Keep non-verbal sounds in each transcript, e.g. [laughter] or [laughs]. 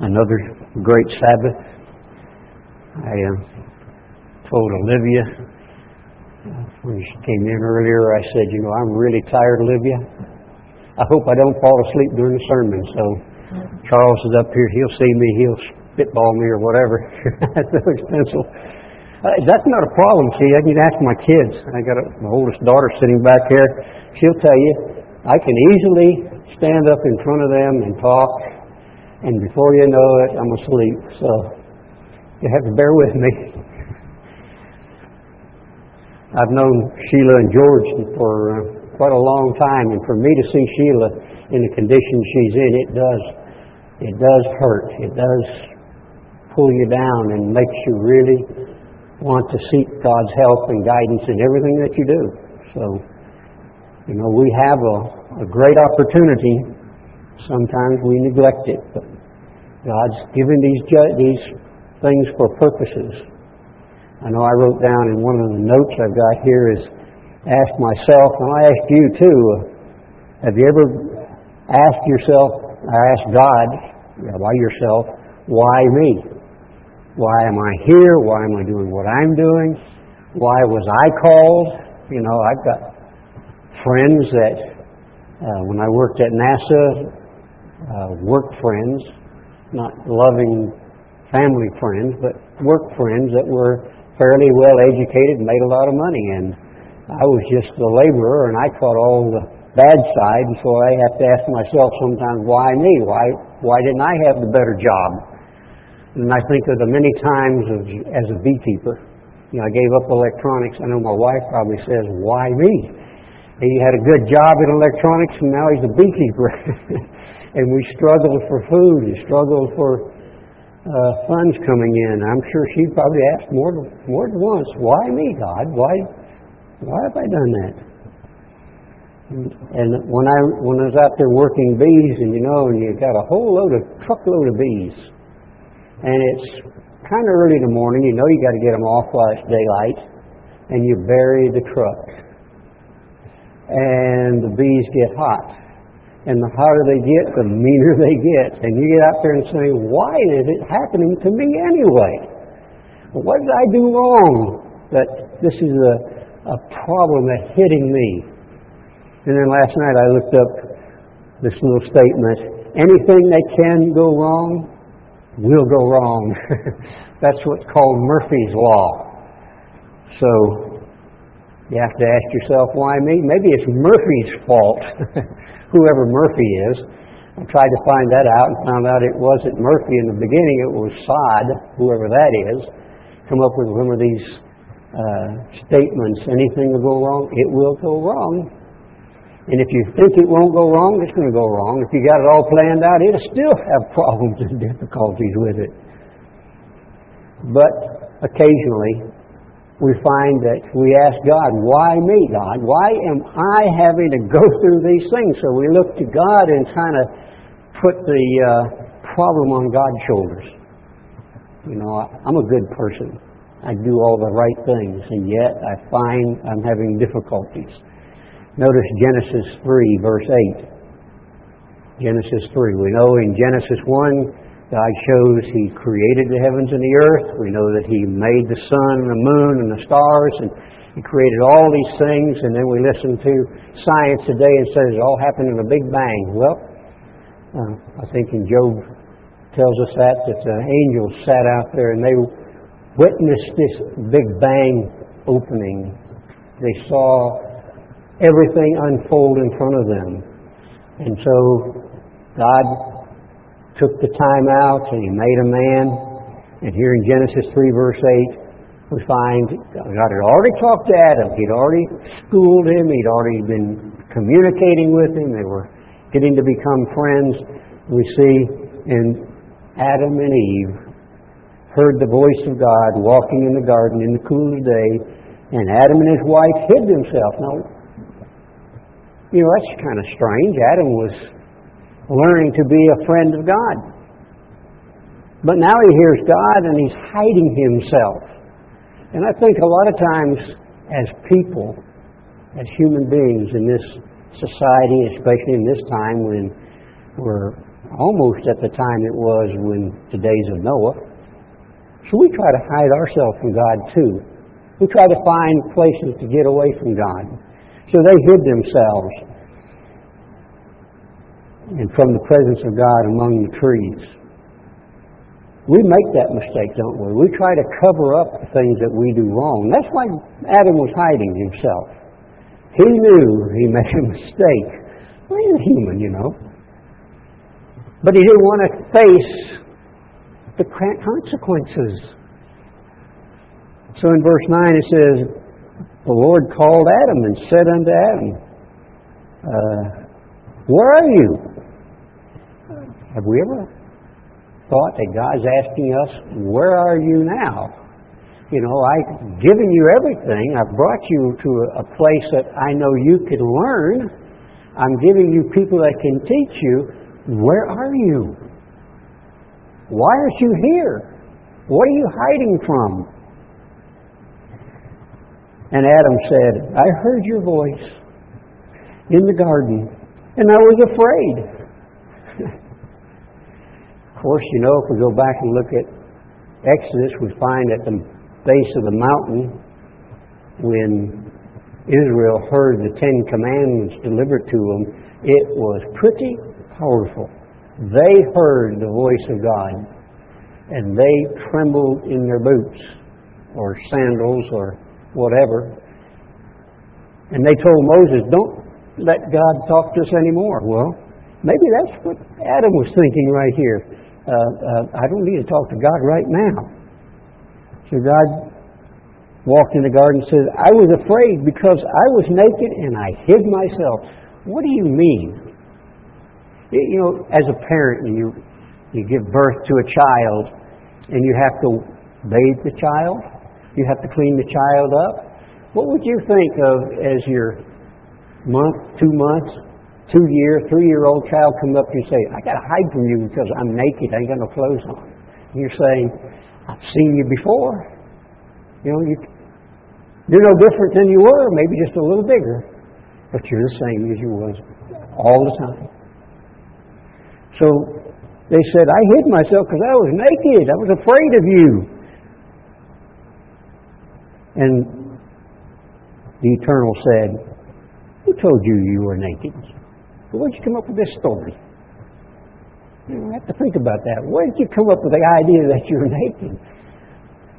another great Sabbath. I uh, told Olivia when she came in earlier, I said, you know, I'm really tired, Olivia. I hope I don't fall asleep during the sermon. So Charles is up here. He'll see me. He'll spitball me or whatever. [laughs] That's his pencil. Uh, that's not a problem. See, I can ask my kids. I got a, my oldest daughter sitting back here. She'll tell you I can easily stand up in front of them and talk and before you know it, I'm asleep. So you have to bear with me. I've known Sheila and George for uh, quite a long time, and for me to see Sheila in the condition she's in, it does, it does hurt. It does pull you down and makes you really want to seek God's help and guidance in everything that you do. So, you know, we have a, a great opportunity Sometimes we neglect it, but God's given these these things for purposes. I know I wrote down in one of the notes I've got here is ask myself, and I ask you too. Have you ever asked yourself, or asked God, by yourself, why me? Why am I here? Why am I doing what I'm doing? Why was I called? You know, I've got friends that uh, when I worked at NASA, uh, work friends, not loving family friends, but work friends that were fairly well educated and made a lot of money. And I was just a laborer, and I caught all the bad side, so I have to ask myself sometimes, why me? Why why didn't I have the better job? And I think of the many times of, as a beekeeper. You know, I gave up electronics. I know my wife probably says, why me? He had a good job in electronics, and now he's a beekeeper. [laughs] and we struggled for food and struggled for uh, funds coming in. I'm sure she probably asked more than, more than once, "Why me, God? Why, why have I done that?" And, when I when I was out there working bees, and you know, and you got a whole load of truckload of bees, and it's kind of early in the morning. You know, you got to get them off while it's daylight, and you bury the truck, and the bees get hot and the hotter they get, the meaner they get. And you get out there and say, why is it happening to me anyway? What did I do wrong that this is a, a problem that's hitting me? And then last night I looked up this little statement. Anything that can go wrong will go wrong. [laughs] That's what's called Murphy's Law. So you have to ask yourself, why me? Maybe it's Murphy's fault. [laughs] whoever Murphy is. I tried to find that out and found out it wasn't Murphy in the beginning, it was Sod, whoever that is. Come up with one of these uh, statements anything will go wrong, it will go wrong. And if you think it won't go wrong, it's going to go wrong. If you got it all planned out, it'll still have [laughs] problems and difficulties with it. But occasionally, we find that we ask God, why me, God? Why am I having to go through these things? So we look to God and kind of put the uh, problem on God's shoulders. You know, I'm a good person. I do all the right things, and yet I find I'm having difficulties. Notice Genesis 3, verse 8. Genesis 3. We know in Genesis 1, God shows He created the heavens and the earth. We know that He made the sun and the moon and the stars, and He created all these things. And then we listen to science today and says it all happened in a big bang. Well, uh, I think in Job tells us that that the angels sat out there and they witnessed this big bang opening. They saw everything unfold in front of them. And so God took the time out and he made a man. And here in Genesis 3, verse 8, we find God had already talked to Adam. He'd already schooled him. He'd already been communicating with him. They were getting to become friends. We see in Adam and Eve heard the voice of God walking in the garden in the cool of the day, and Adam and his wife hid themselves. Now, you know, that's kind of strange. Adam was learning to be a friend of God. But now he hears God and he's hiding himself. And I think a lot of times, as people, as human beings in this society, especially in this time when we're almost at the time it was when the days of Noah. So we try to hide ourselves from God too. We try to find places to get away from God. So they hid themselves and from the presence of God among the trees. We make that mistake, don't we? We try to cover up the things that we do wrong. That's why Adam was hiding himself. He knew he [laughs] made a mistake. Well, he's human, you know. But he didn't want to face the consequences. So in verse 9 it says, The Lord called Adam and said unto Adam, uh, Where are you? Have we ever thought that God's asking us, Where are you now? You know, I've given you everything. I've brought you to a place that I know you can learn. I'm giving you people that can teach you. Where are you? Why aren't you here? What are you hiding from? And Adam said, I heard your voice in the garden, and I was afraid of course, you know, if we go back and look at Exodus, we find at the base of the mountain when Israel heard the Ten Commandments delivered to them, it was pretty powerful. They heard the voice of God and they trembled in their boots or sandals or whatever. And they told Moses, Don't let God talk to us anymore. Well, maybe that's what Adam was thinking right here uh, uh, I don't need to talk to God right now. So God walked in the garden and said, I was afraid because I was naked and I hid myself. What do you mean? You know, as a parent, you, you give birth to a child and you have to bathe the child, you have to clean the child up. What would you think of as your month, two months, two year, three year old child come up to you and say, I got to hide from you because I'm naked, I ain't got no clothes on. And you're saying, I've seen you before. You know, you, you're no different than you were, maybe just a little bigger, but you're the same as you was all the time. So they said, I hid myself because I was naked. I was afraid of you. And the Eternal said, Who told you you were naked? Where'd you come up with this story? You have to think about that. Where did you come up with the idea that you're naked?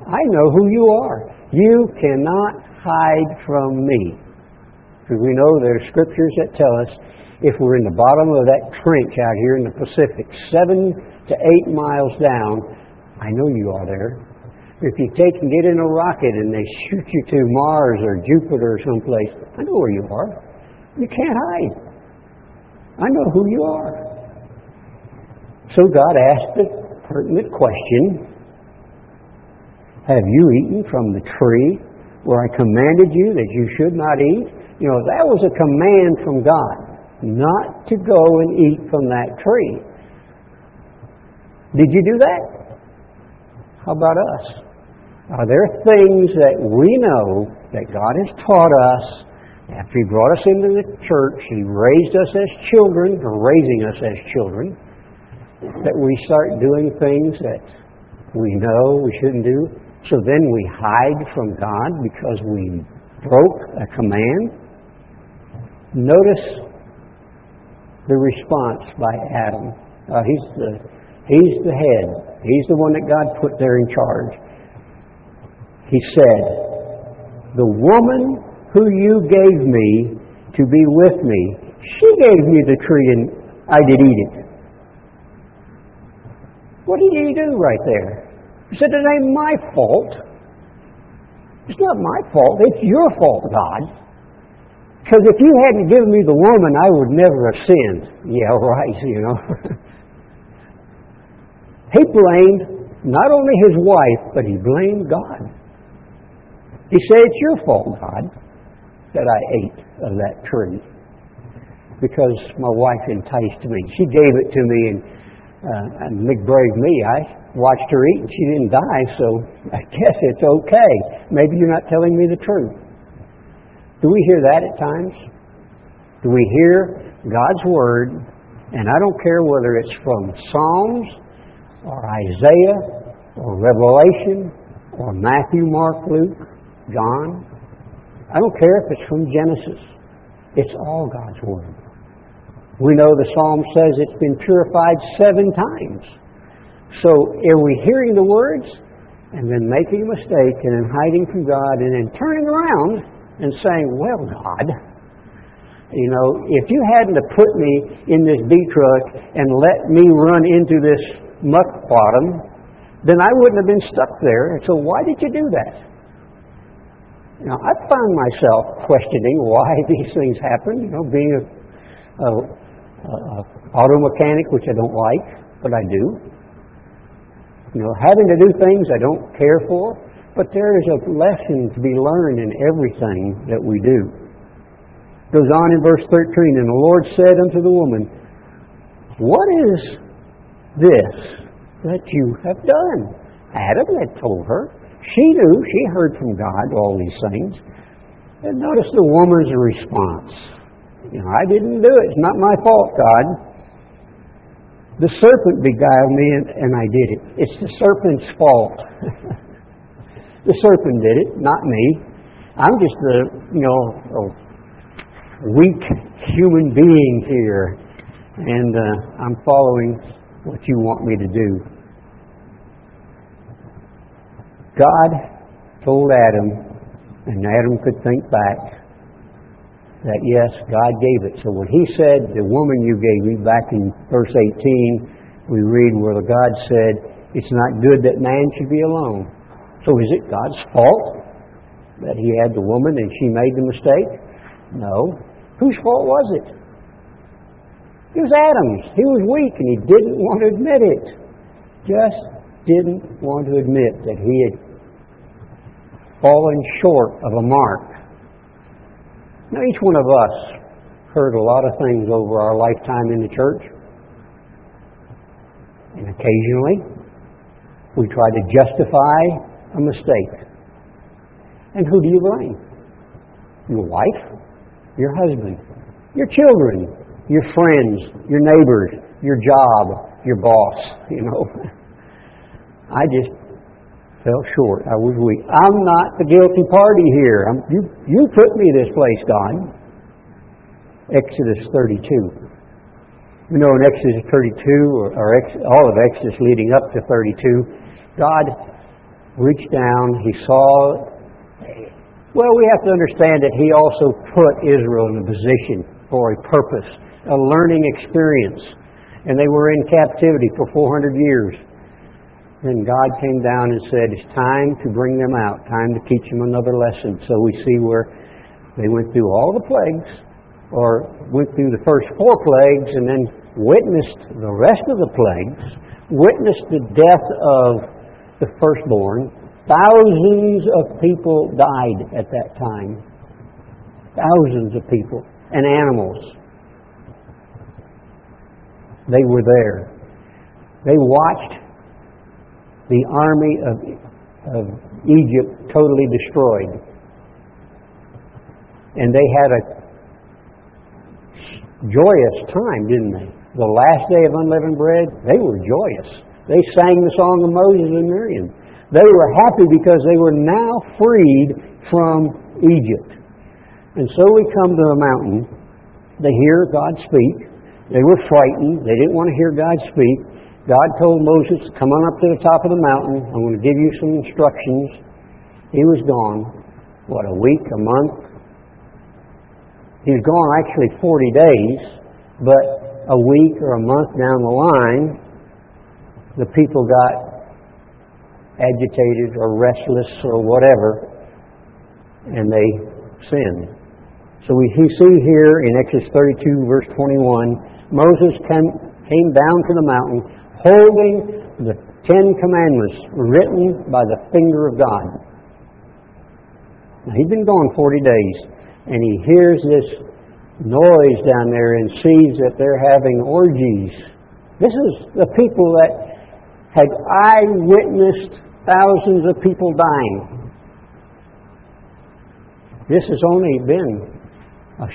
I know who you are. You cannot hide from me. Because we know there are scriptures that tell us if we're in the bottom of that trench out here in the Pacific, seven to eight miles down, I know you are there. If you take and get in a rocket and they shoot you to Mars or Jupiter or someplace, I know where you are. You can't hide. I know who you are. So God asked the pertinent question Have you eaten from the tree where I commanded you that you should not eat? You know, that was a command from God not to go and eat from that tree. Did you do that? How about us? Are there things that we know that God has taught us after He brought us into the church, He raised us as children, or raising us as children, that we start doing things that we know we shouldn't do. So then we hide from God because we broke a command. Notice the response by Adam. Uh, he's the he's the head. He's the one that God put there in charge. He said, "The woman who you gave me to be with me. She gave me the tree and I did eat it. What did he do right there? He said, It ain't my fault. It's not my fault. It's your fault, God. Because if you hadn't given me the woman, I would never have sinned. Yeah, [laughs] right, you know. [laughs] he blamed not only his wife, but he blamed God. He said, It's your fault, God that I ate of that tree because my wife enticed me. She gave it to me, and, uh, and McBrave me, I watched her eat, and she didn't die, so [laughs] I guess it's okay. Maybe you're not telling me the truth. Do we hear that at times? Do we hear God's Word And I don't care whether it's from Psalms or Isaiah or Revelation or Matthew, Mark, Luke, John. I don't care if it's from Genesis. It's all God's Word. We know the Psalm says it's been purified seven times. So are we hearing the words and then making a mistake and then hiding from God and then turning around and saying, Well, God, you know, if you hadn't have put me in this bee truck and let me run into this muck bottom, then I wouldn't have been stuck there. So why did you do that? Now, I find myself questioning why [laughs] these things happen. You know, being a, a, a auto mechanic, which I don't like, but I do. You know, having to do things I don't care for, but there is a lesson to be learned in everything that we do. It Goes on in verse 13, and the Lord said unto the woman, What is this that you have done? Adam had told her. She knew, she heard from God all these things. And notice the woman's response. You know, I didn't do it. It's not my fault, God. The serpent beguiled me and, and I did it. It's the serpent's fault. [laughs] the serpent did it, not me. I'm just a, you know, weak human being here, and uh, I'm following what you want me to do. God told Adam, and Adam could think back, that yes, God gave it. So when he said, The woman you gave me, back in verse 18, we read where the God said, It's not good that man should be alone. So is it God's fault that he had the woman and she made the mistake? No. Whose fault was it? It was Adam's. He was weak and he didn't want to admit it. Just didn't want to admit that he had fallen short of a mark. Now, each one of us heard a lot of things over our lifetime in the church. And occasionally, we try to justify a mistake. And who do you blame? Your wife? your husband, your children, your friends, your neighbors, your job, your boss, [laughs] you know. I just fell short. I was weak. I'm not the guilty party here. I'm, you, you put me this place, God. Exodus 32. You know in Exodus 32, or, or ex, all of Exodus leading up to 32, God reached down, He saw well, we have to understand that He also put Israel in a position for a purpose, a learning experience. And they were in captivity for 400 years. Then God came down and said, It's time to bring them out, time to teach them another lesson. So we see where they went through all the plagues, or went through the first four plagues, and then witnessed the rest of the plagues, witnessed the death of the firstborn, Thousands of people died at that time. Thousands of people and animals. They were there. They watched the army of, of Egypt totally destroyed. And they had a joyous time, didn't they? The last day of unleavened bread, they were joyous. They sang the song of Moses and Miriam. They were happy because they were now freed from Egypt. And so we come to the mountain. They hear God speak. They were frightened. They didn't want to hear God speak. God told Moses, Come on up to the top of the mountain. I'm going to give you some instructions. He was gone. What, a week, a month? He was gone actually 40 days, but a week or a month down the line, the people got agitated or restless or whatever, and they sinned. So we see here in Exodus 32, verse 21, Moses came, came down to the mountain holding the Ten Commandments written by the finger of God. Now, he'd been gone 40 days, and he hears this noise down there and sees that they're having orgies. This is the people that had eyewitnessed thousands of people dying. This has only been a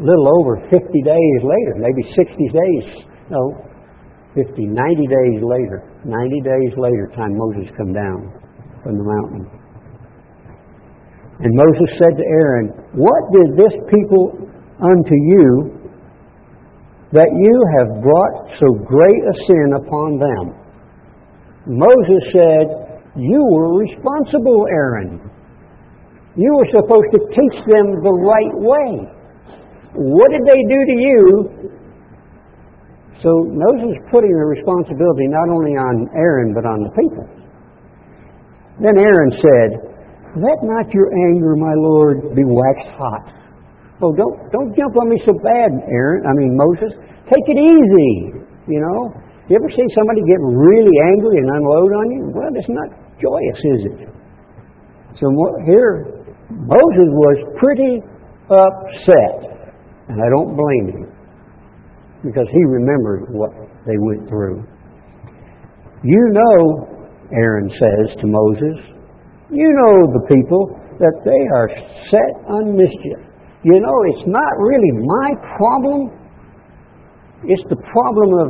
little over 50 days later, maybe 60 days no, 50, 90 days later, 90 days later, time Moses come down from the mountain. And Moses said to Aaron, What did this people unto you that you have brought so great a sin upon them? Moses said, You were responsible, Aaron. You were supposed to teach them the right way. What did they do to you so Moses putting the responsibility not only on Aaron, but on the people. Then Aaron said, Let not your anger, my Lord, be waxed hot. Oh, don't, don't jump on me so bad, Aaron. I mean, Moses. Take it easy, you know. You ever see somebody get really angry and unload on you? Well, it's not joyous, is it? So here, Moses was pretty upset. And I don't blame him because he remembered what they went through. You know, Aaron says to Moses, you know the people that they are set on mischief. You know, it's not really my problem. It's the problem of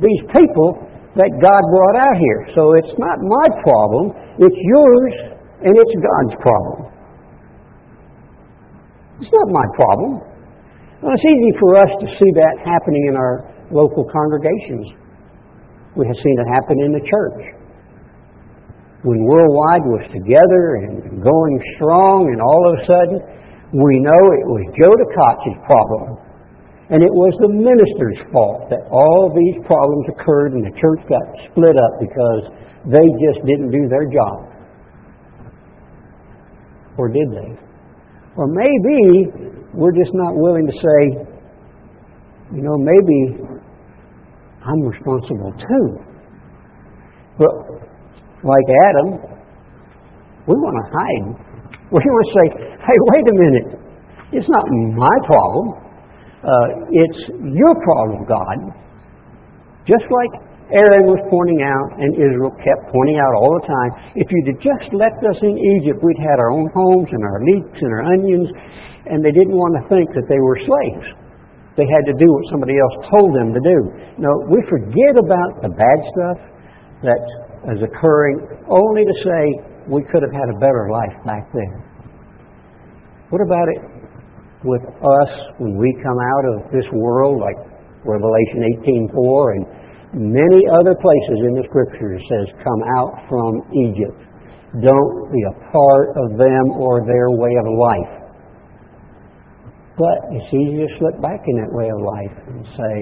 these people that God brought out here. So it's not my problem, it's yours, and it's God's problem. It's not my problem. Well, it's easy for us to see that happening in our local congregations. We have seen it happen in the church. When Worldwide was together and going strong, and all of a sudden, we know it was Joe Tkach's problem. And it was the minister's fault that all these problems occurred and the church got split up because they just didn't do their job. Or did they? Or maybe we're just not willing to say, you know, maybe I'm responsible too. But like Adam, we want to hide. We want to say, hey, wait a minute. It's not my problem. Uh, it's your problem, God. Just like Aaron was pointing out, and Israel kept pointing out all the time, if you'd just left us in Egypt, we'd had our own homes and our leeks and our onions, and they didn't want to think that they were slaves. They had to do what somebody else told them to do. No, we forget about the bad stuff that is occurring only to say we could have had a better life back then. What about it with us when we come out of this world, like Revelation 18:4 and many other places in the Scripture says, "Come out from Egypt." Don't be a part of them or their way of life. But it's easy to slip back in that way of life and say,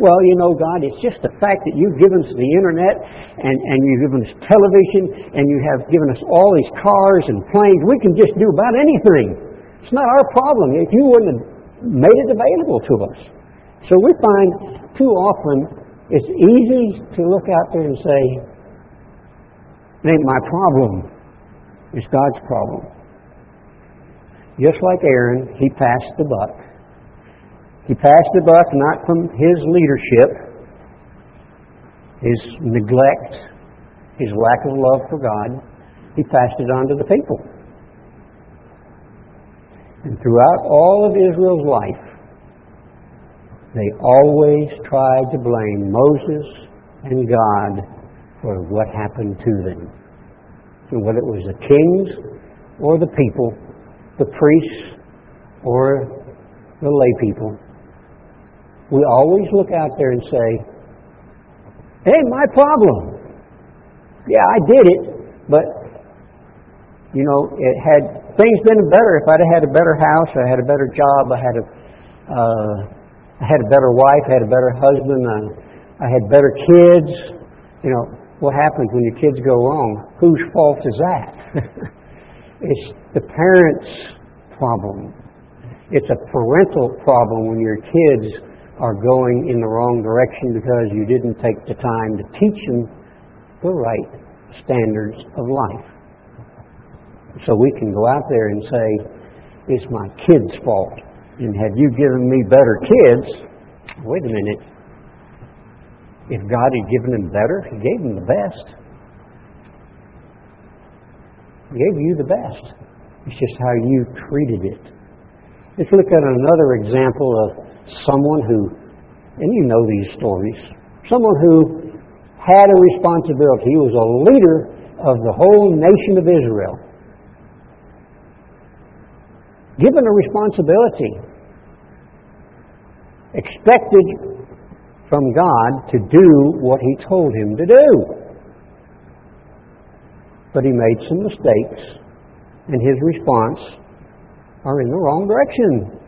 well, you know, God, it's just the fact that you've given us the internet and, and you've given us television and you have given us all these cars and planes. We can just do about anything. It's not our problem if you wouldn't have made it available to us. So we find too often it's easy to look out there and say, it ain't my problem. It's God's problem. Just like Aaron, he passed the buck. He passed the buck not from his leadership, his neglect, his lack of love for God. He passed it on to the people. And throughout all of Israel's life, they always tried to blame Moses and God for what happened to them. Whether it was the kings or the people, the priests or the lay people, we always look out there and say, Hey, my problem. Yeah, I did it, but you know, it had things been better if I'd had a better house, I had a better job, I had a, uh, I had a better wife, I had a better husband, I, I had better kids. You know, what happens when your kids go wrong? Whose fault is that? [laughs] It's the parents' problem. It's a parental problem when your kids are going in the wrong direction because you didn't take the time to teach them the right standards of life. So we can go out there and say, it's my kid's fault. And had you given me better kids, wait a minute. If God had given them better, He gave them the best He gave you the best. It's just how you treated it. Let's look at another example of someone who and you know these stories, someone who had a responsibility. He was a leader of the whole nation of Israel. Given a responsibility, expected from God to do what He told him to do. But he made some mistakes, and his response are in the wrong direction.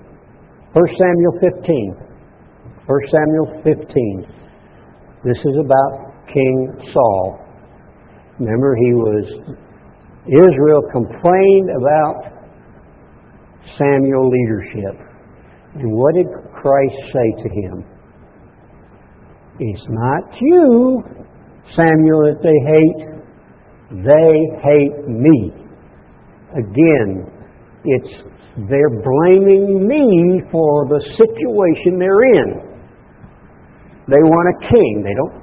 1 Samuel 15. 1 Samuel 15. This is about King Saul. Remember, he was, Israel complained about Samuel leadership. And what did Christ say to him? It's not you, Samuel, that they hate. They hate me. Again, it's they're blaming me for the situation they're in. They want a king. They don't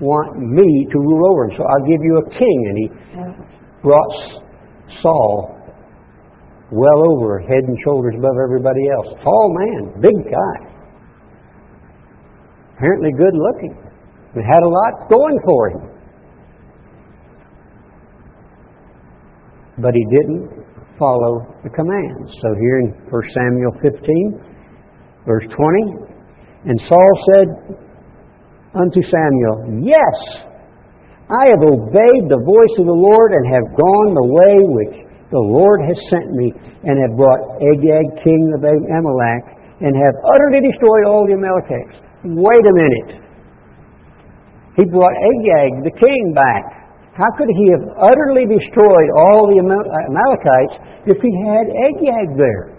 want me to rule over them. So I'll give you a king. And he brought Saul well over, head and shoulders above everybody else. Tall man, big guy. Apparently good looking. And had a lot going for him. But he didn't follow the commands. So here in 1 Samuel 15, verse 20, and Saul said, unto Samuel, Yes, I have obeyed the voice of the Lord and have gone the way which the Lord has sent me, and have brought Agag, king of Amalek, and have utterly destroyed all the Amalekites. Wait a minute. He brought Agag, the king, back. How could he have utterly destroyed all the uh, Amalekites if he had Agag there?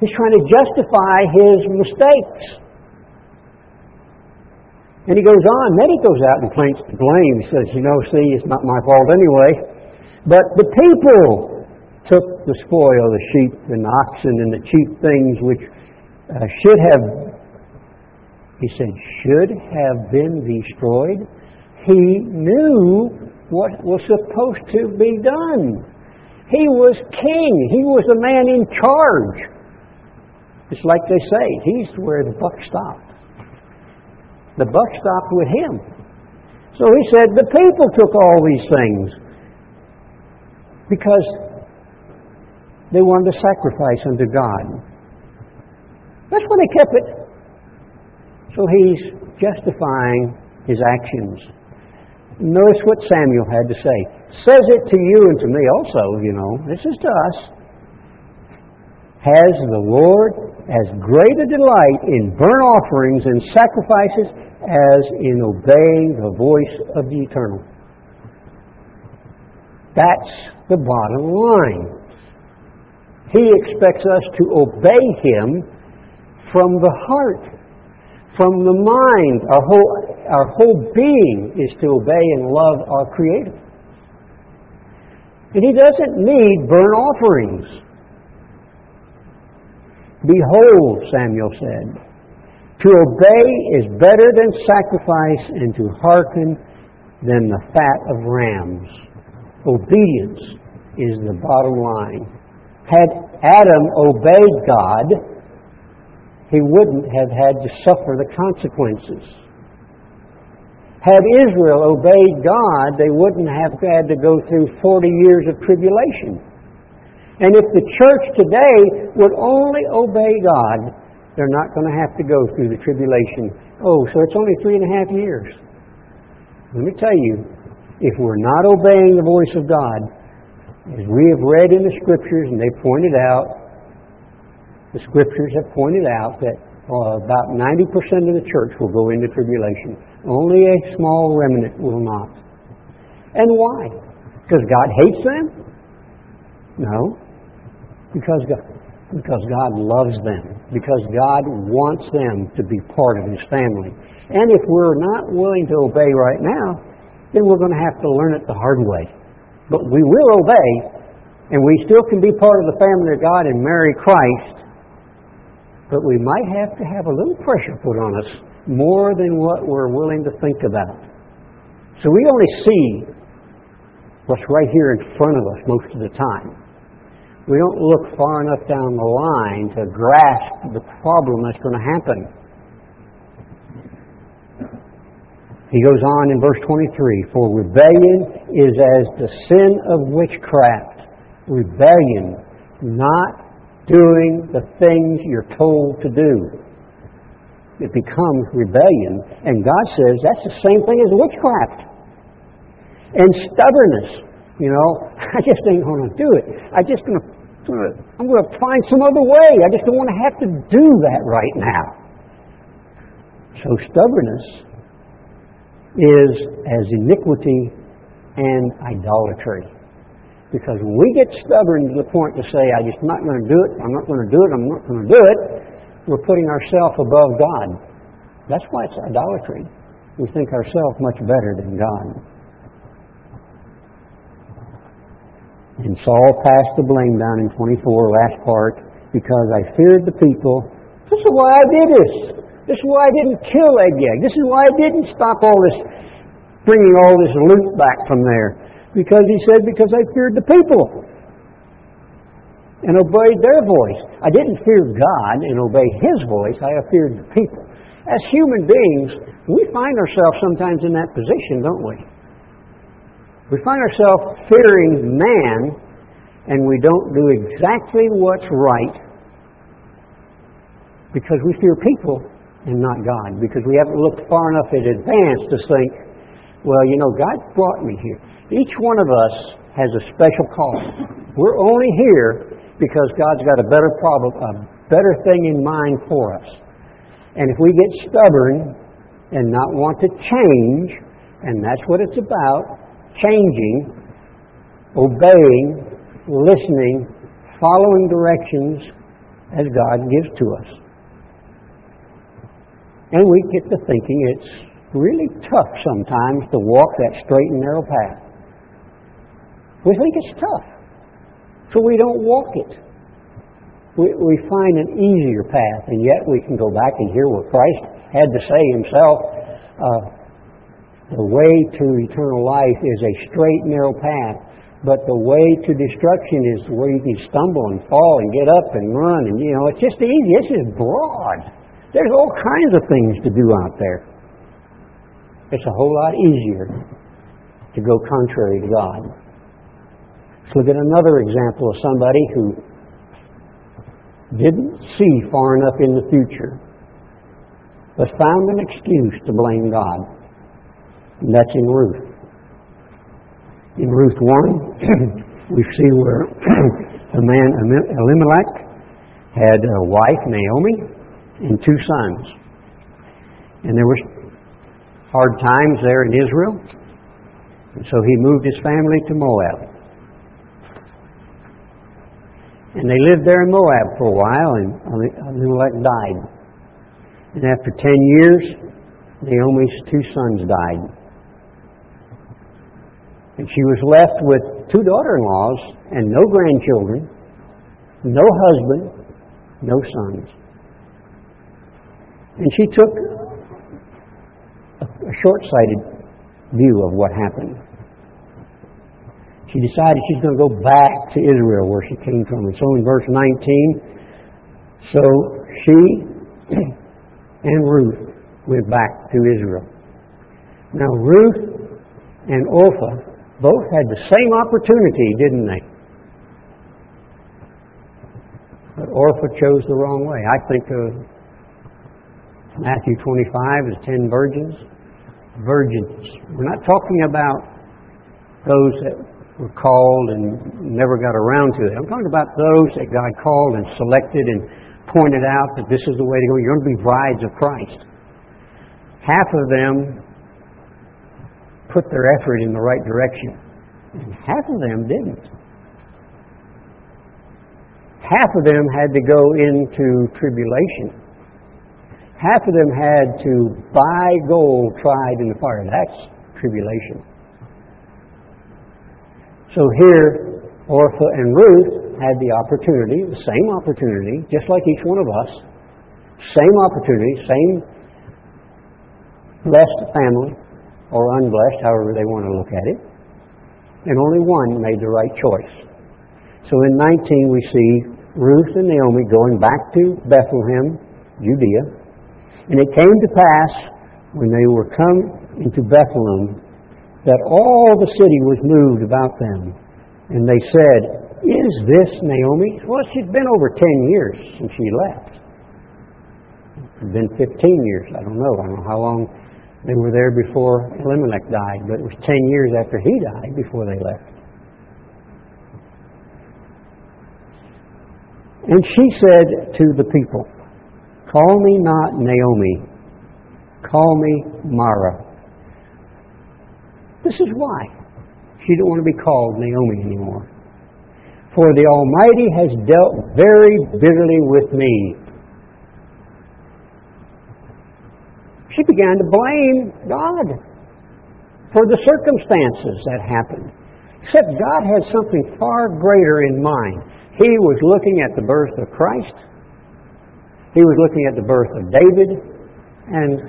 He's trying to justify his mistakes. And he goes on, then he goes out and points the blame. He says, You know, see, it's not my fault anyway. But the people took the spoil, the sheep and the oxen and the cheap things which uh, should have, he said, should have been destroyed. He knew what was supposed to be done. He was king. He was the man in charge. It's like they say, he's where the buck stops. The buck stopped with him. So he said, The people took all these things because they wanted to sacrifice unto God. That's why they kept it. So he's justifying his actions. Notice what Samuel had to say. Says it to you and to me also, you know. This is to us. Has the Lord as great a delight in burnt offerings and sacrifices as in obeying the voice of the eternal. That's the bottom line. He expects us to obey Him from the heart, from the mind. Our whole, our whole being is to obey and love our Creator. And He doesn't need burnt offerings. Behold, Samuel said, to obey is better than sacrifice, and to hearken than the fat of rams. Obedience is the bottom line. Had Adam obeyed God, he wouldn't have had to suffer the consequences. Had Israel obeyed God, they wouldn't have had to go through 40 years of tribulation. And if the church today would only obey God, they're not going to have to go through the tribulation. Oh, so it's only three and a half years. Let me tell you, if we're not obeying the voice of God, as we have read in the Scriptures, and they pointed out, the Scriptures have pointed out that uh, about 90% of the church will go into tribulation. Only a small remnant will not. And why? Because God hates them? No. Because God, because God loves them, because God wants them to be part of His family. And if we're not willing to obey right now, then we're going to have to learn it the hard way. But we will obey, and we still can be part of the family of God and marry Christ, but we might have to have a little pressure put on us more than what we're willing to think about. So we only see what's right here in front of us most of the time. We don't look far enough down the line to grasp the problem that's going to happen. He goes on in verse 23 For rebellion is as the sin of witchcraft. Rebellion, not doing the things you're told to do. It becomes rebellion. And God says that's the same thing as witchcraft. And stubbornness. You know, [laughs] I just ain't going to do it. I just going to, I'm going to find some other way. I just don't want to have to do that right now. So stubbornness is as iniquity and idolatry. Because when we get stubborn to the point to say, I'm just not going to do it, I'm not going to do it, I'm not going to do it, we're putting ourselves above God. That's why it's idolatry. We think ourselves much better than God. And Saul passed the blame down in 24, last part, because I feared the people. This is why I did this. This is why I didn't kill Agag. This is why I didn't stop all this, bringing all this loot back from there. Because he said, because I feared the people and obeyed their voice. I didn't fear God and obey His voice, I feared the people. As human beings, we find ourselves sometimes in that position, don't we? We find ourselves fearing man and we don't do exactly what's right because we fear people and not God, because we haven't looked far enough in advance to think, well, you know, God brought me here. Each one of us has a special call. We're only here because God's got a better problem, a better thing in mind for us. And if we get stubborn and not want to change, and that's what it's about, changing, obeying, listening, following directions as God gives to us. And we get to thinking it's really tough sometimes to walk that straight and narrow path. We think it's tough. So we don't walk it. We, we find an easier path, and yet we can go back and hear what Christ had to say himself. Uh, the way to eternal life is a straight, narrow path, but the way to destruction is where you can stumble and fall and get up and run, and you know, it's just easy. It's just broad. There's all kinds of things to do out there. It's a whole lot easier to go contrary to God. Let's look at another example of somebody who didn't see far enough in the future, but found an excuse to blame God. And that's in Ruth. In Ruth 1, [clears throat] we see where [clears throat] the man Elimelech had a wife, Naomi, and two sons. And there were hard times there in Israel. And so he moved his family to Moab. And they lived there in Moab for a while, and Elimelech died. And after ten years, Naomi's two sons died. And she was left with two daughter in laws and no grandchildren, no husband, no sons. And she took a short sighted view of what happened she decided she's going to go back to Israel where she came from. And so in verse 19, so she [clears throat] and Ruth went back to Israel. Now Ruth and Orpah both had the same opportunity, didn't they? But Orpah chose the wrong way. I think Matthew 25 as ten virgins. Virgins. We're not talking about those that were called and never got around to it. I'm talking about those that God called and selected and pointed out that this is the way to go. You're going to be brides of Christ. Half of them put their effort in the right direction, and half of them didn't. Half of them had to go into tribulation. Half of them had to buy gold tried in the fire. That's tribulation. So here, Orpah and Ruth had the opportunity, the same opportunity, just like each one of us, same opportunity, same blessed family, or unblessed, however they want to look at it, and only one made the right choice. So in 19 we see Ruth and Naomi going back to Bethlehem, Judea. And it came to pass when they were come into Bethlehem that all the city was moved about them. And they said, Is this Naomi? Well, she's been over 10 years since she left. It's been 15 years. I don't know. I don't know how long they were there before Elimelech died, but it was 10 years after he died before they left. And she said to the people, Call me not Naomi, call me Mara. This is why. She didn't want to be called Naomi anymore. For the Almighty has dealt very bitterly with me. She began to blame God for the circumstances that happened. Except God had something far greater in mind. He was looking at the birth of Christ. He was looking at the birth of David. And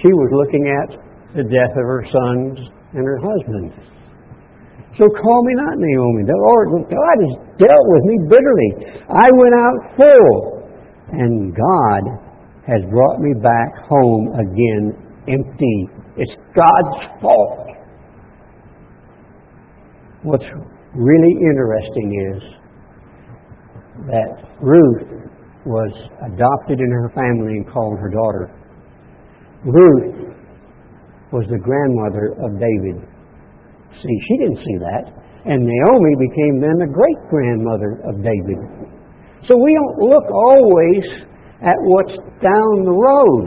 she was looking at the death of her sons and her husband. So call me not Naomi. The Lord, God has dealt with me bitterly. I went out full, and God has brought me back home again empty. It's God's fault. What's really interesting is that Ruth was adopted in her family and called her daughter. Ruth was the grandmother of David. See, she didn't see that. And Naomi became then the great grandmother of David. So we don't look always at what's down the road.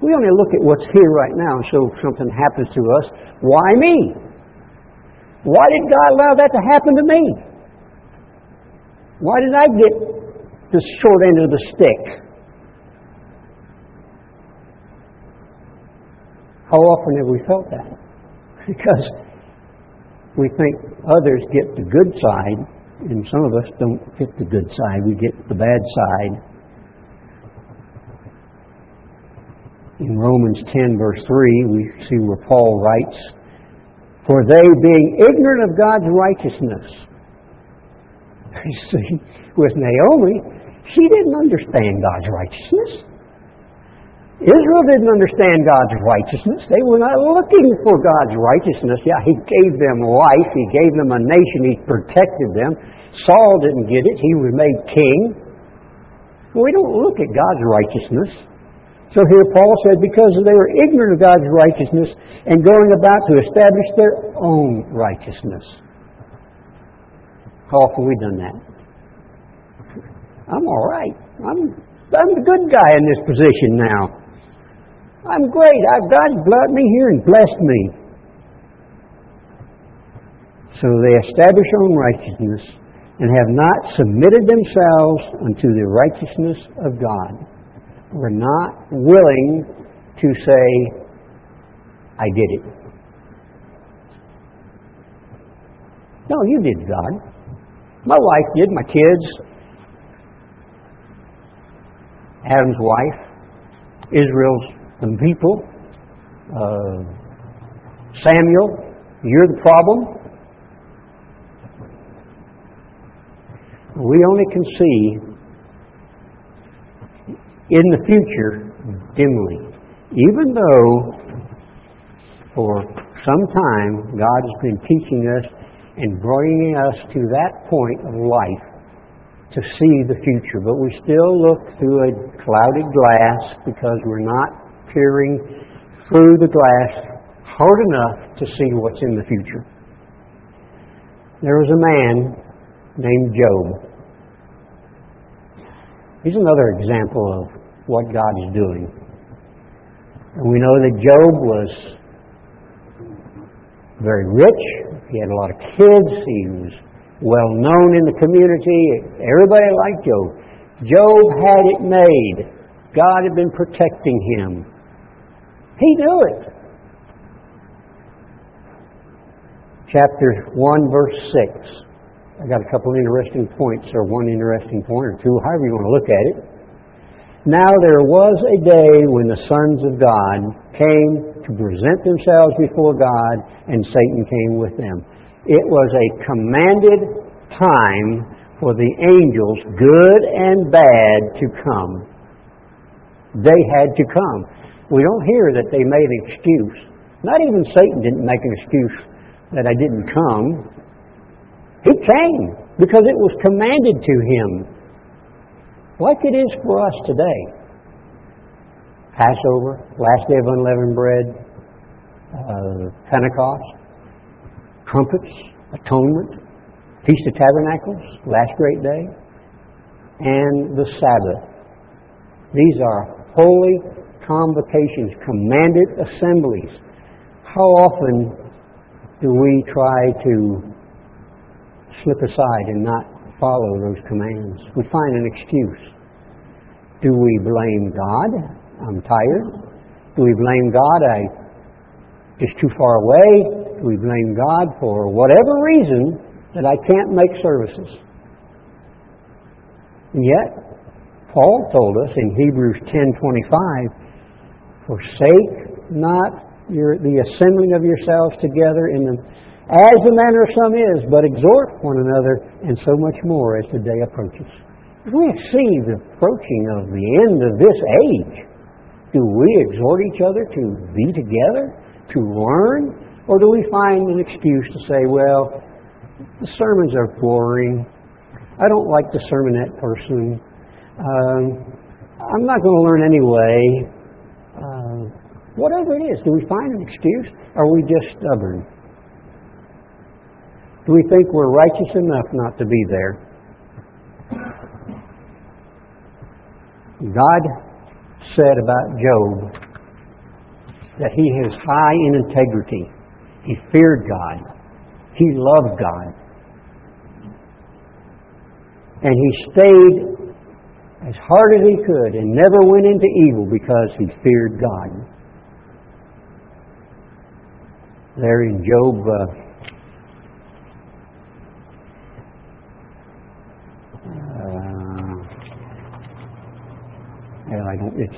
We only look at what's here right now. So if something happens to us, why me? Why did God allow that to happen to me? Why did I get the short end of the stick? How often have we felt that? [laughs] Because we think others get the good side, and some of us don't get the good side. We get the bad side. In Romans 10, verse 3, we see where Paul writes, For they, being ignorant of God's righteousness, [laughs] you see, with Naomi, she didn't understand God's righteousness. Israel didn't understand God's righteousness. They were not looking for God's righteousness. Yeah, He gave them life. He gave them a nation. He protected them. Saul didn't get it. He was made king. We don't look at God's righteousness. So here Paul said, because they were ignorant of God's righteousness and going about to establish their own righteousness. How often have we done that? I'm all right. I'm, I'm the good guy in this position now. I'm great. I've God's brought me here and blessed me. So they establish own righteousness and have not submitted themselves unto the righteousness of God. We're not willing to say, I did it. No, you did, God. My wife did, my kids, Adam's wife, Israel's the people, uh, Samuel, you're the problem. We only can see in the future dimly. Even though for some time God has been teaching us and bringing us to that point of life to see the future. But we still look through a clouded glass because we're not peering through the glass hard enough to see what's in the future. There was a man named Job. He's another example of what God is doing. And we know that Job was very rich, he had a lot of kids. He was well known in the community. Everybody liked Job. Job had it made. God had been protecting him. He knew it. Chapter 1, verse 6. I got a couple of interesting points, or one interesting point, or two, however you want to look at it. Now there was a day when the sons of God came to present themselves before God, and Satan came with them. It was a commanded time for the angels, good and bad, to come. They had to come. We don't hear that they made an excuse. Not even Satan didn't make an excuse that I didn't come. He came because it was commanded to him. Like it is for us today. Passover, last day of unleavened bread, uh, Pentecost, trumpets, atonement, Feast of Tabernacles, last great day, and the Sabbath. These are holy convocations, commanded assemblies. How often do we try to slip aside and not follow those commands? We find an excuse. Do we blame God? I'm tired. Do we blame God? I just too far away. We blame God for whatever reason that I can't make services. And yet, Paul told us in Hebrews 10:25, "Forsake not your, the assembling of yourselves together in the, as the manner of some is, but exhort one another, and so much more as the day approaches." We see the approaching of the end of this age, do we exhort each other to be together, to learn, or do we find an excuse to say, well, the sermons are boring. I don't like the sermonette person. Um, I'm not going to learn anyway. Uh, whatever it is, do we find an excuse? Are we just stubborn? Do we think we're righteous enough not to be there? God said about Job that he is high in integrity. He feared God. He loved God. And he stayed as hard as he could and never went into evil because he feared God. There in Job uh, uh, I don't, it's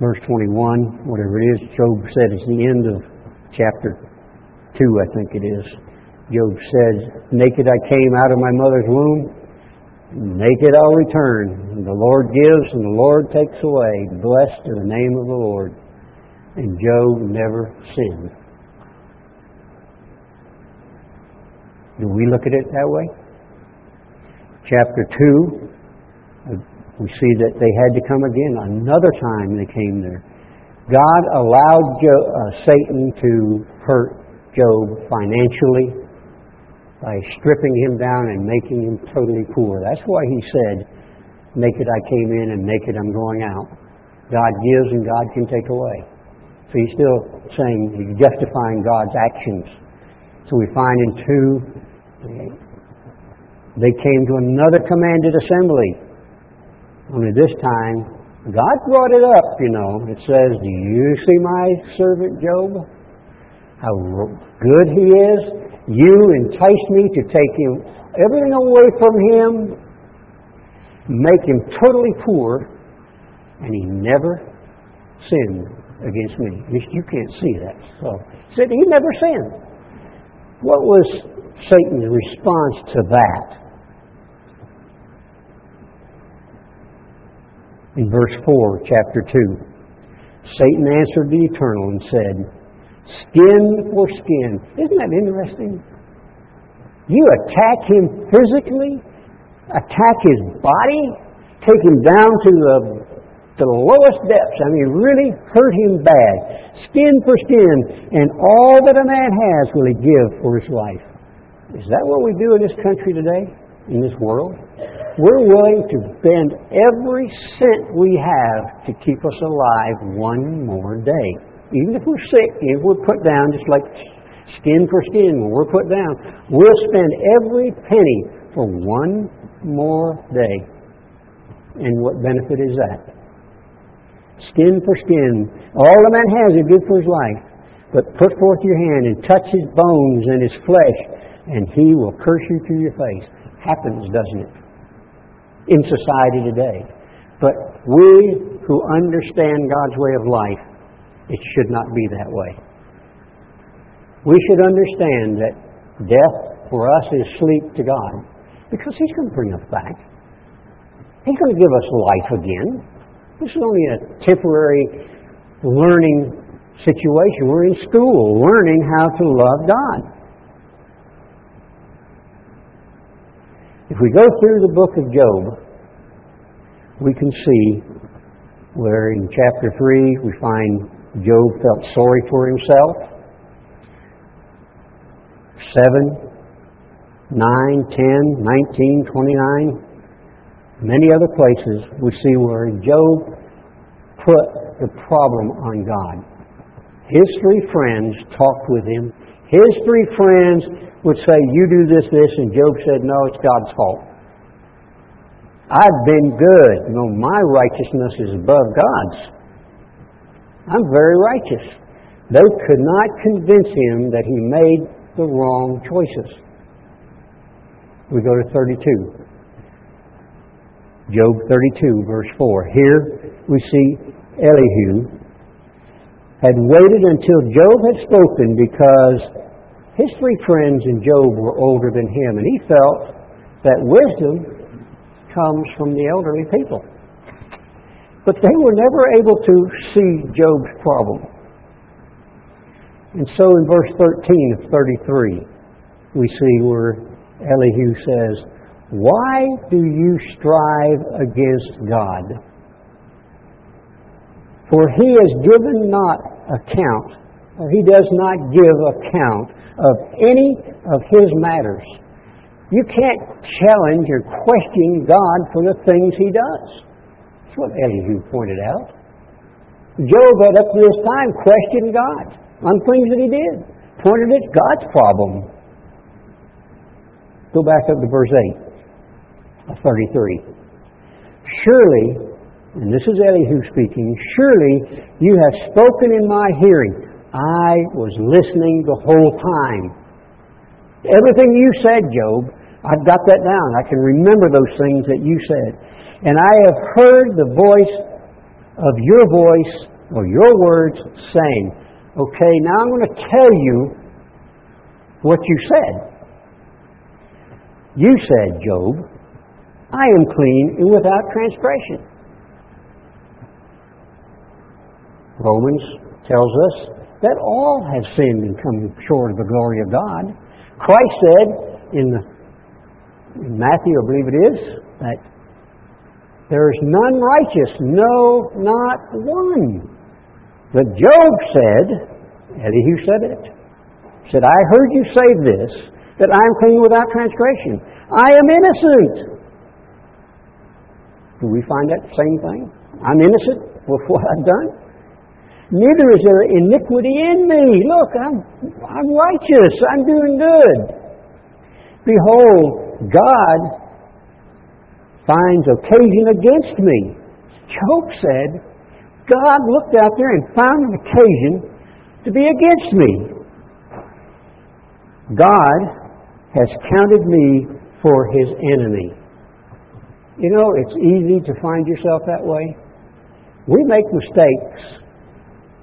verse 21, whatever it is, Job said it's the end of chapter 2, I think it is. Job said, Naked I came out of my mother's womb, naked I'll return. The Lord gives and the Lord takes away. Blessed are the name of the Lord. And Job never sinned. Do we look at it that way? Chapter 2, we see that they had to come again. Another time they came there. God allowed uh, Satan to hurt Job financially, by stripping him down and making him totally poor. That's why he said, Naked I came in and naked I'm going out. God gives and God can take away. So he's still saying, he's justifying God's actions. So we find in 2, they came to another commanded assembly. Only this time, God brought it up, you know. It says, Do you see my servant Job? How good he is? You enticed me to take him everything away from him, make him totally poor, and he never sinned against me. At least you can't see that. So he said he never sinned. What was Satan's response to that? In verse 4, chapter 2, Satan answered the eternal and said, Skin for skin. Isn't that interesting? You attack him physically, attack his body, take him down to the, to the lowest depths. I mean, really hurt him bad. Skin for skin. And all that a man has will he give for his life. Is that what we do in this country today? In this world? We're willing to bend every cent we have to keep us alive one more day. Even if we're sick, if we're put down, just like skin for skin, when we're put down, we'll spend every penny for one more day. And what benefit is that? Skin for skin. All a man has is good for his life. But put forth your hand and touch his bones and his flesh, and he will curse you to your face. Happens, doesn't it? In society today. But we who understand God's way of life it should not be that way. We should understand that death for us is sleep to God. because He's going to bring us back. He's going to give us life again. This is only a temporary learning situation. We're in school learning how to love God. If we go through the book of Job, we can see where in chapter 3 we find Job felt sorry for himself. 7, 9, 10, 19, 29, many other places we see where Job put the problem on God. His three friends talked with him. His three friends would say, You do this, this, and Job said, No, it's God's fault. I've been good. You know, my righteousness is above God's. I'm very righteous. They could not convince him that he made the wrong choices. We go to 32. Job 32, verse 4. Here we see Elihu had waited until Job had spoken because his three friends and Job were older than him, and he felt that wisdom comes from the elderly people. But they were never able to see Job's problem. And so in verse 13 of 33, we see where Elihu says, Why do you strive against God? For he has given not account, or he does not give account of any of his matters. You can't challenge or question God for the things he does. That's what Elihu pointed out. Job had up to this time questioned God on things that he did, pointed at God's problem. Go back up to verse 8 of 33. Surely and this is Elihu speaking, surely you have spoken in my hearing. I was listening the whole time. Everything you said, Job, I've got that down. I can remember those things that you said. And I have heard the voice of your voice or your words saying, okay, now I'm going to tell you what you said. You said, Job, I am clean and without transgression. Romans tells us that all have sinned and come short of the glory of God. Christ said in, the, in Matthew, I believe it is, that there is none righteous, no, not one. But Job said, Elihu said it, said, I heard you say this, that I am clean without transgression. I am innocent. Do we find that same thing? I'm innocent with [laughs] what I've done? Neither is there iniquity in me. Look, I'm, I'm righteous. I'm doing good. Behold, God finds occasion against me. Job said, God looked out there and found an occasion to be against me. God has counted me for his enemy. You know, it's easy to find yourself that way. We make mistakes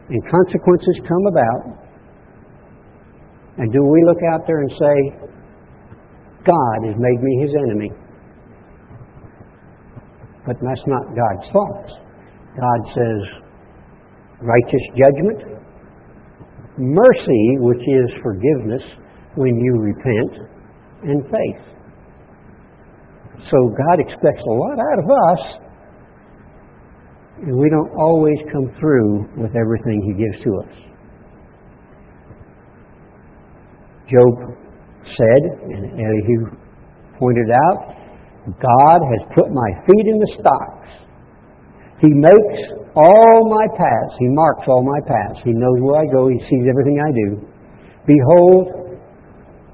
and consequences come about, and do we look out there and say, God has made me his enemy? But that's not God's thoughts. God says, righteous judgment, mercy, which is forgiveness when you repent, and faith. So God expects a lot out of us and we don't always come through with everything He gives to us. Job said, and Elihu pointed out, God has put my feet in the stocks. He makes all my paths. He marks all my paths. He knows where I go. He sees everything I do. Behold,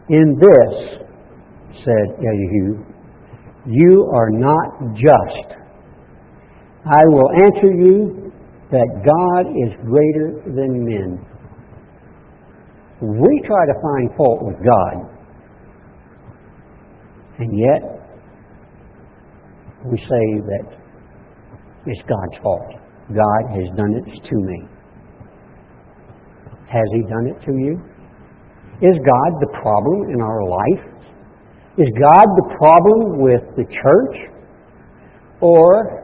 in this, said Elihu, you are not just I will answer you that God is greater than men. We try to find fault with God, and yet we say that it's God's fault. God has done it to me. Has He done it to you? Is God the problem in our life? Is God the problem with the church? Or,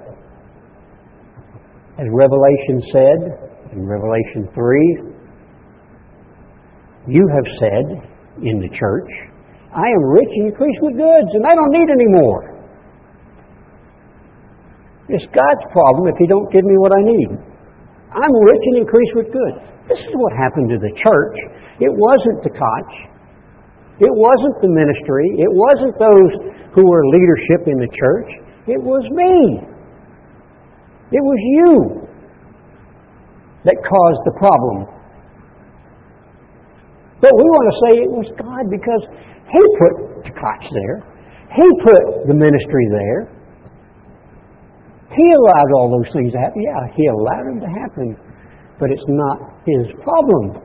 as Revelation said in Revelation 3, you have said in the church, I am rich and increased with goods, and I don't need any more. It's God's problem if He don't give me what I need. I'm rich and increased with goods. This is what happened to the church. It wasn't the Tkach. It wasn't the ministry. It wasn't those who were leadership in the church. It was me. It was you that caused the problem. But we want to say it was God because He put the Tkach there. He put the ministry there. He allowed all those things to happen. Yeah, He allowed them to happen, but it's not His problem.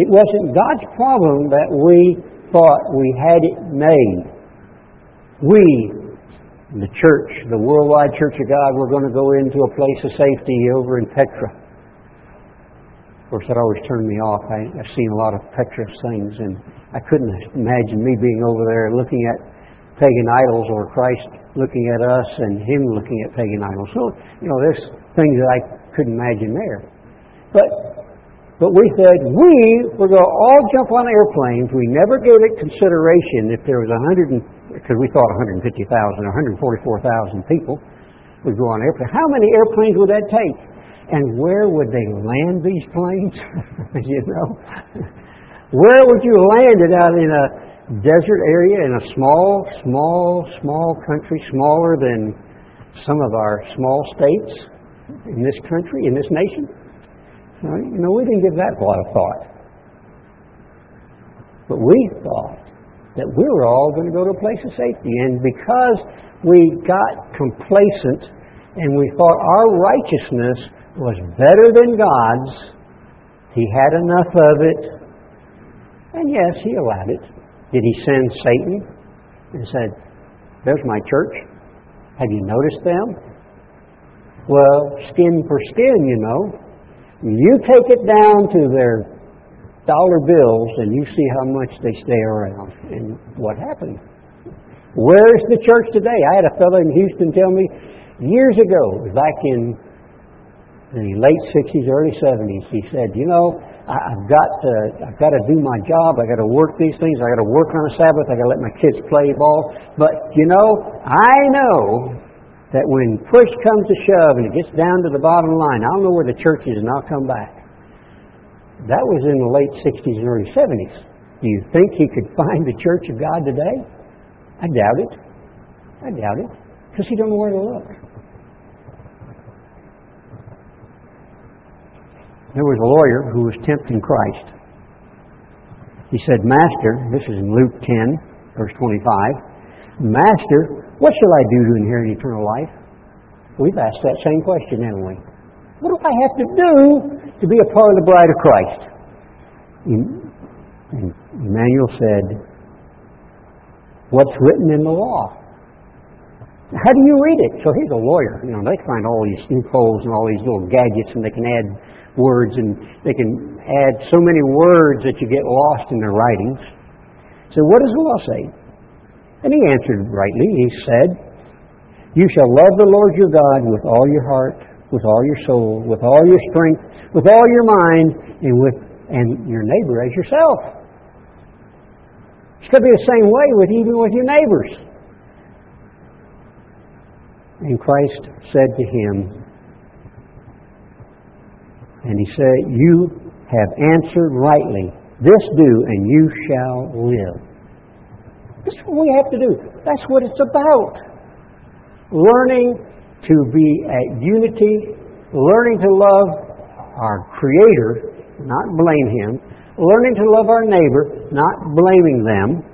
It wasn't God's problem that we thought we had it made. We, the church, the worldwide Church of God, we're going to go into a place of safety over in Petra. Of course, that always turned me off. I, I've seen a lot of Petra things, and I couldn't imagine me being over there looking at pagan idols or Christ looking at us and Him looking at pagan idols. So, you know, there's things that I couldn't imagine there. But but we said we were going to all jump on airplanes. We never gave it consideration if there was 100, because we thought 150,000 or 144,000 people would go on airplane. How many airplanes would that take? And where would they land these planes? [laughs] you know, where would you land it out in a desert area in a small, small, small country, smaller than some of our small states in this country, in this nation? You know, we didn't give that a lot of thought. But we thought that we were all going to go to a place of safety. And because we got complacent and we thought our righteousness was better than God's, He had enough of it. And yes, He allowed it. Did he send Satan and said, There's my church? Have you noticed them? Well, skin for skin, you know. You take it down to their dollar bills and you see how much they stay around. And what happened? Where's the church today? I had a fellow in Houston tell me years ago, back in the late 60s, early 70s, he said, You know, I've got to, I've got to do my job. I got to work these things. I got to work on a Sabbath. I got to let my kids play ball. But you know, I know that when push comes to shove and it gets down to the bottom line, I'll know where the church is and I'll come back. That was in the late 60s and early 70s. Do you think he could find the church of God today? I doubt it. I doubt it. Because he don't know where to look. There was a lawyer who was tempting Christ. He said, Master, this is in Luke 10, verse 25, Master, what shall I do to inherit eternal life? We've asked that same question, haven't we? What do I have to do to be a part of the bride of Christ? And Emmanuel said, What's written in the law? How do you read it? So he's a lawyer. You know, they find all these loopholes and all these little gadgets, and they can add words, and they can add so many words that you get lost in their writings. So, what does the law say? And he answered rightly. He said, You shall love the Lord your God with all your heart, with all your soul, with all your strength, with all your mind, and with and your neighbor as yourself. It's going to be the same way with even with your neighbors. And Christ said to him, and he said, You have answered rightly. This do, and you shall live. This is what we have to do. That's what it's about. Learning to be at unity, learning to love our Creator, not blame Him, learning to love our neighbor, not blaming them,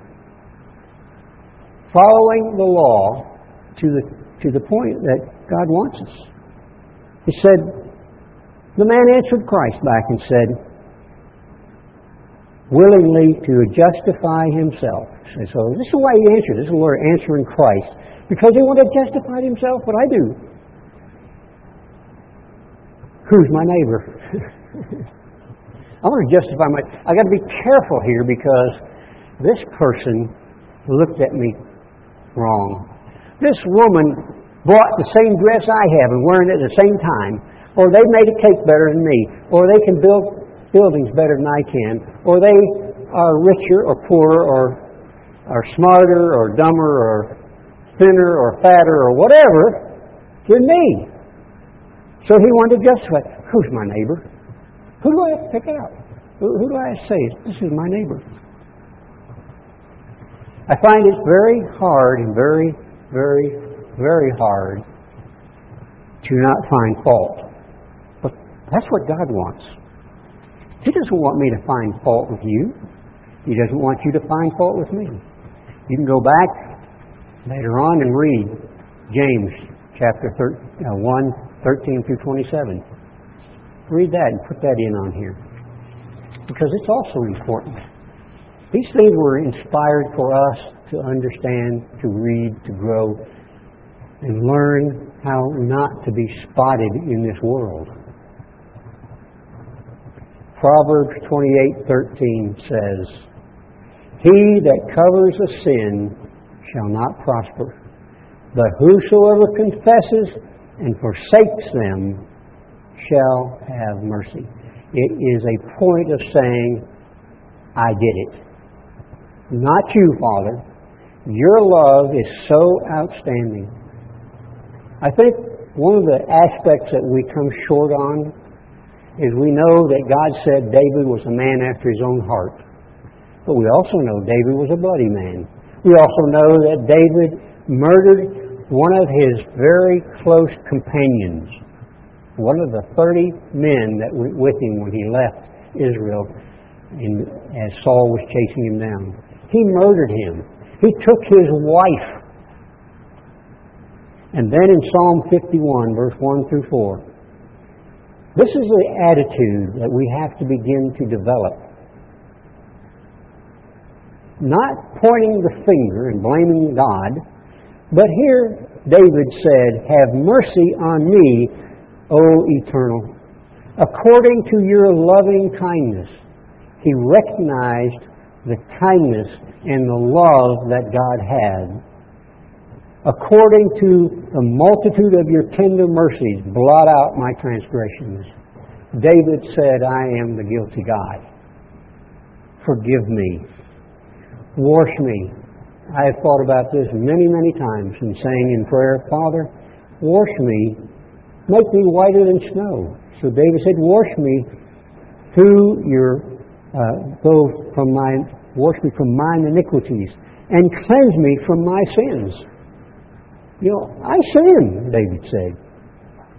following the law to the, to the point that God wants us. He said, the man answered Christ back and said, willingly to justify himself. And So this is why he answered. This is the Lord answering Christ. Because he wanted to justify himself, what I do. Who's my neighbor? [laughs] I want to justify my I gotta be careful here because this person looked at me wrong. This woman bought the same dress I have and wearing it at the same time, or they made a cake better than me, or they can build buildings better than I can, or they are richer or poorer or are smarter or dumber or thinner or fatter or whatever than me. So he wanted to justify, who's my neighbor? Who do I have to pick out? Who, who do I say, this is my neighbor? I find it very hard and very, very, very hard to not find fault. That's what God wants. He doesn't want me to find fault with you. He doesn't want you to find fault with me. You can go back later on and read James chapter uh, 1, 13 through 27. Read that and put that in on here. Because it's also important. These things were inspired for us to understand, to read, to grow, and learn how not to be spotted in this world. Proverbs 28:13 says, "He that covers a sin shall not prosper, but whosoever confesses and forsakes them shall have mercy." It is a point of saying, "I did it." Not you, Father. Your love is so outstanding. I think one of the aspects that we come short on is we know that God said David was a man after his own heart. But we also know David was a bloody man. We also know that David murdered one of his very close companions, one of the 30 men that went with him when he left Israel in, as Saul was chasing him down. He murdered him. He took his wife. And then in Psalm 51, verse 1 through 4, this is the attitude that we have to begin to develop. Not pointing the finger and blaming God, but here David said, Have mercy on me, O eternal. According to your loving kindness, he recognized the kindness and the love that God had. According to the multitude of your tender mercies, blot out my transgressions. David said, I am the guilty God. Forgive me. Wash me. I have thought about this many, many times in saying in prayer, Father, wash me. Make me whiter than snow. So David said, Wash me through your, uh, from my Wash me from mine iniquities and cleanse me from my sins. You know, I sin, David said.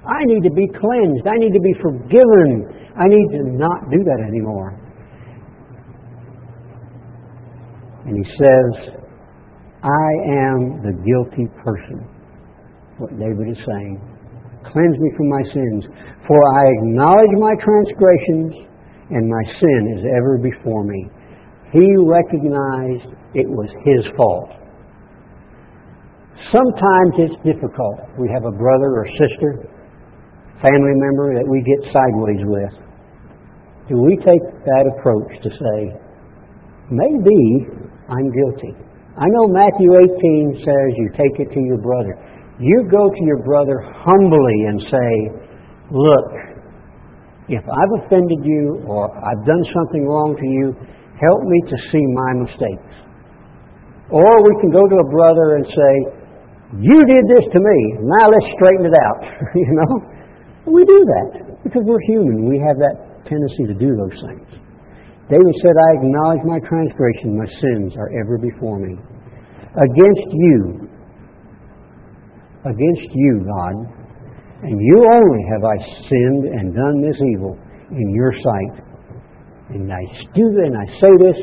I need to be cleansed. I need to be forgiven. I need to not do that anymore. And he says, I am the guilty person. What David is saying. Cleanse me from my sins. For I acknowledge my transgressions, and my sin is ever before me. He recognized it was his fault. Sometimes it's difficult. We have a brother or sister, family member that we get sideways with. Do we take that approach to say, maybe I'm guilty? I know Matthew 18 says you take it to your brother. You go to your brother humbly and say, Look, if I've offended you or I've done something wrong to you, Help me to see my mistakes. Or we can go to a brother and say, You did this to me. Now let's straighten it out. [laughs] you know? We do that because we're human. We have that tendency to do those things. David said, I acknowledge my transgression, my sins are ever before me. Against you, against you, God, and you only have I sinned and done this evil in your sight and I do and I say this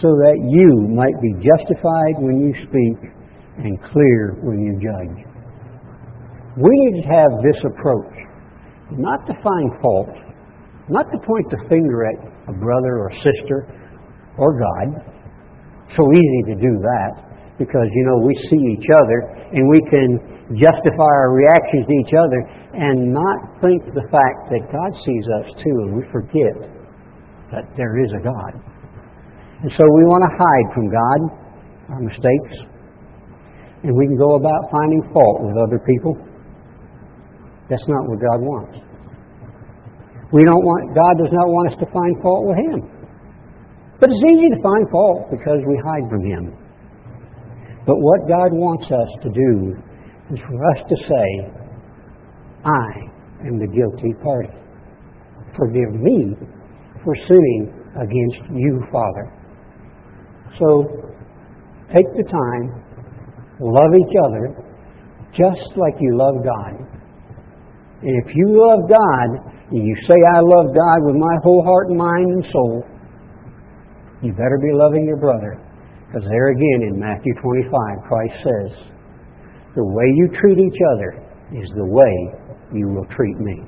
so that you might be justified when you speak and clear when you judge. We need to have this approach, not to find fault, not to point the finger at a brother or sister or God. So easy to do that because, you know, we see each other and we can justify our reactions to each other and not think the fact that God sees us too and we forget that there is a God. And so we want to hide from God. our mistakes, and we can go about finding fault with other people. That's not what God wants. We don't want God does not want us to find fault with Him. But it's easy to find fault because we hide from Him. But what God wants us to do is for us to say, I am the guilty party. Forgive me for sinning against you, Father. So take the time, love each other just like you love God. And if you love God, and you say, I love God with my whole heart and mind and soul, you better be loving your brother because there again in Matthew 25, Christ says, The way you treat each other is the way you will treat me.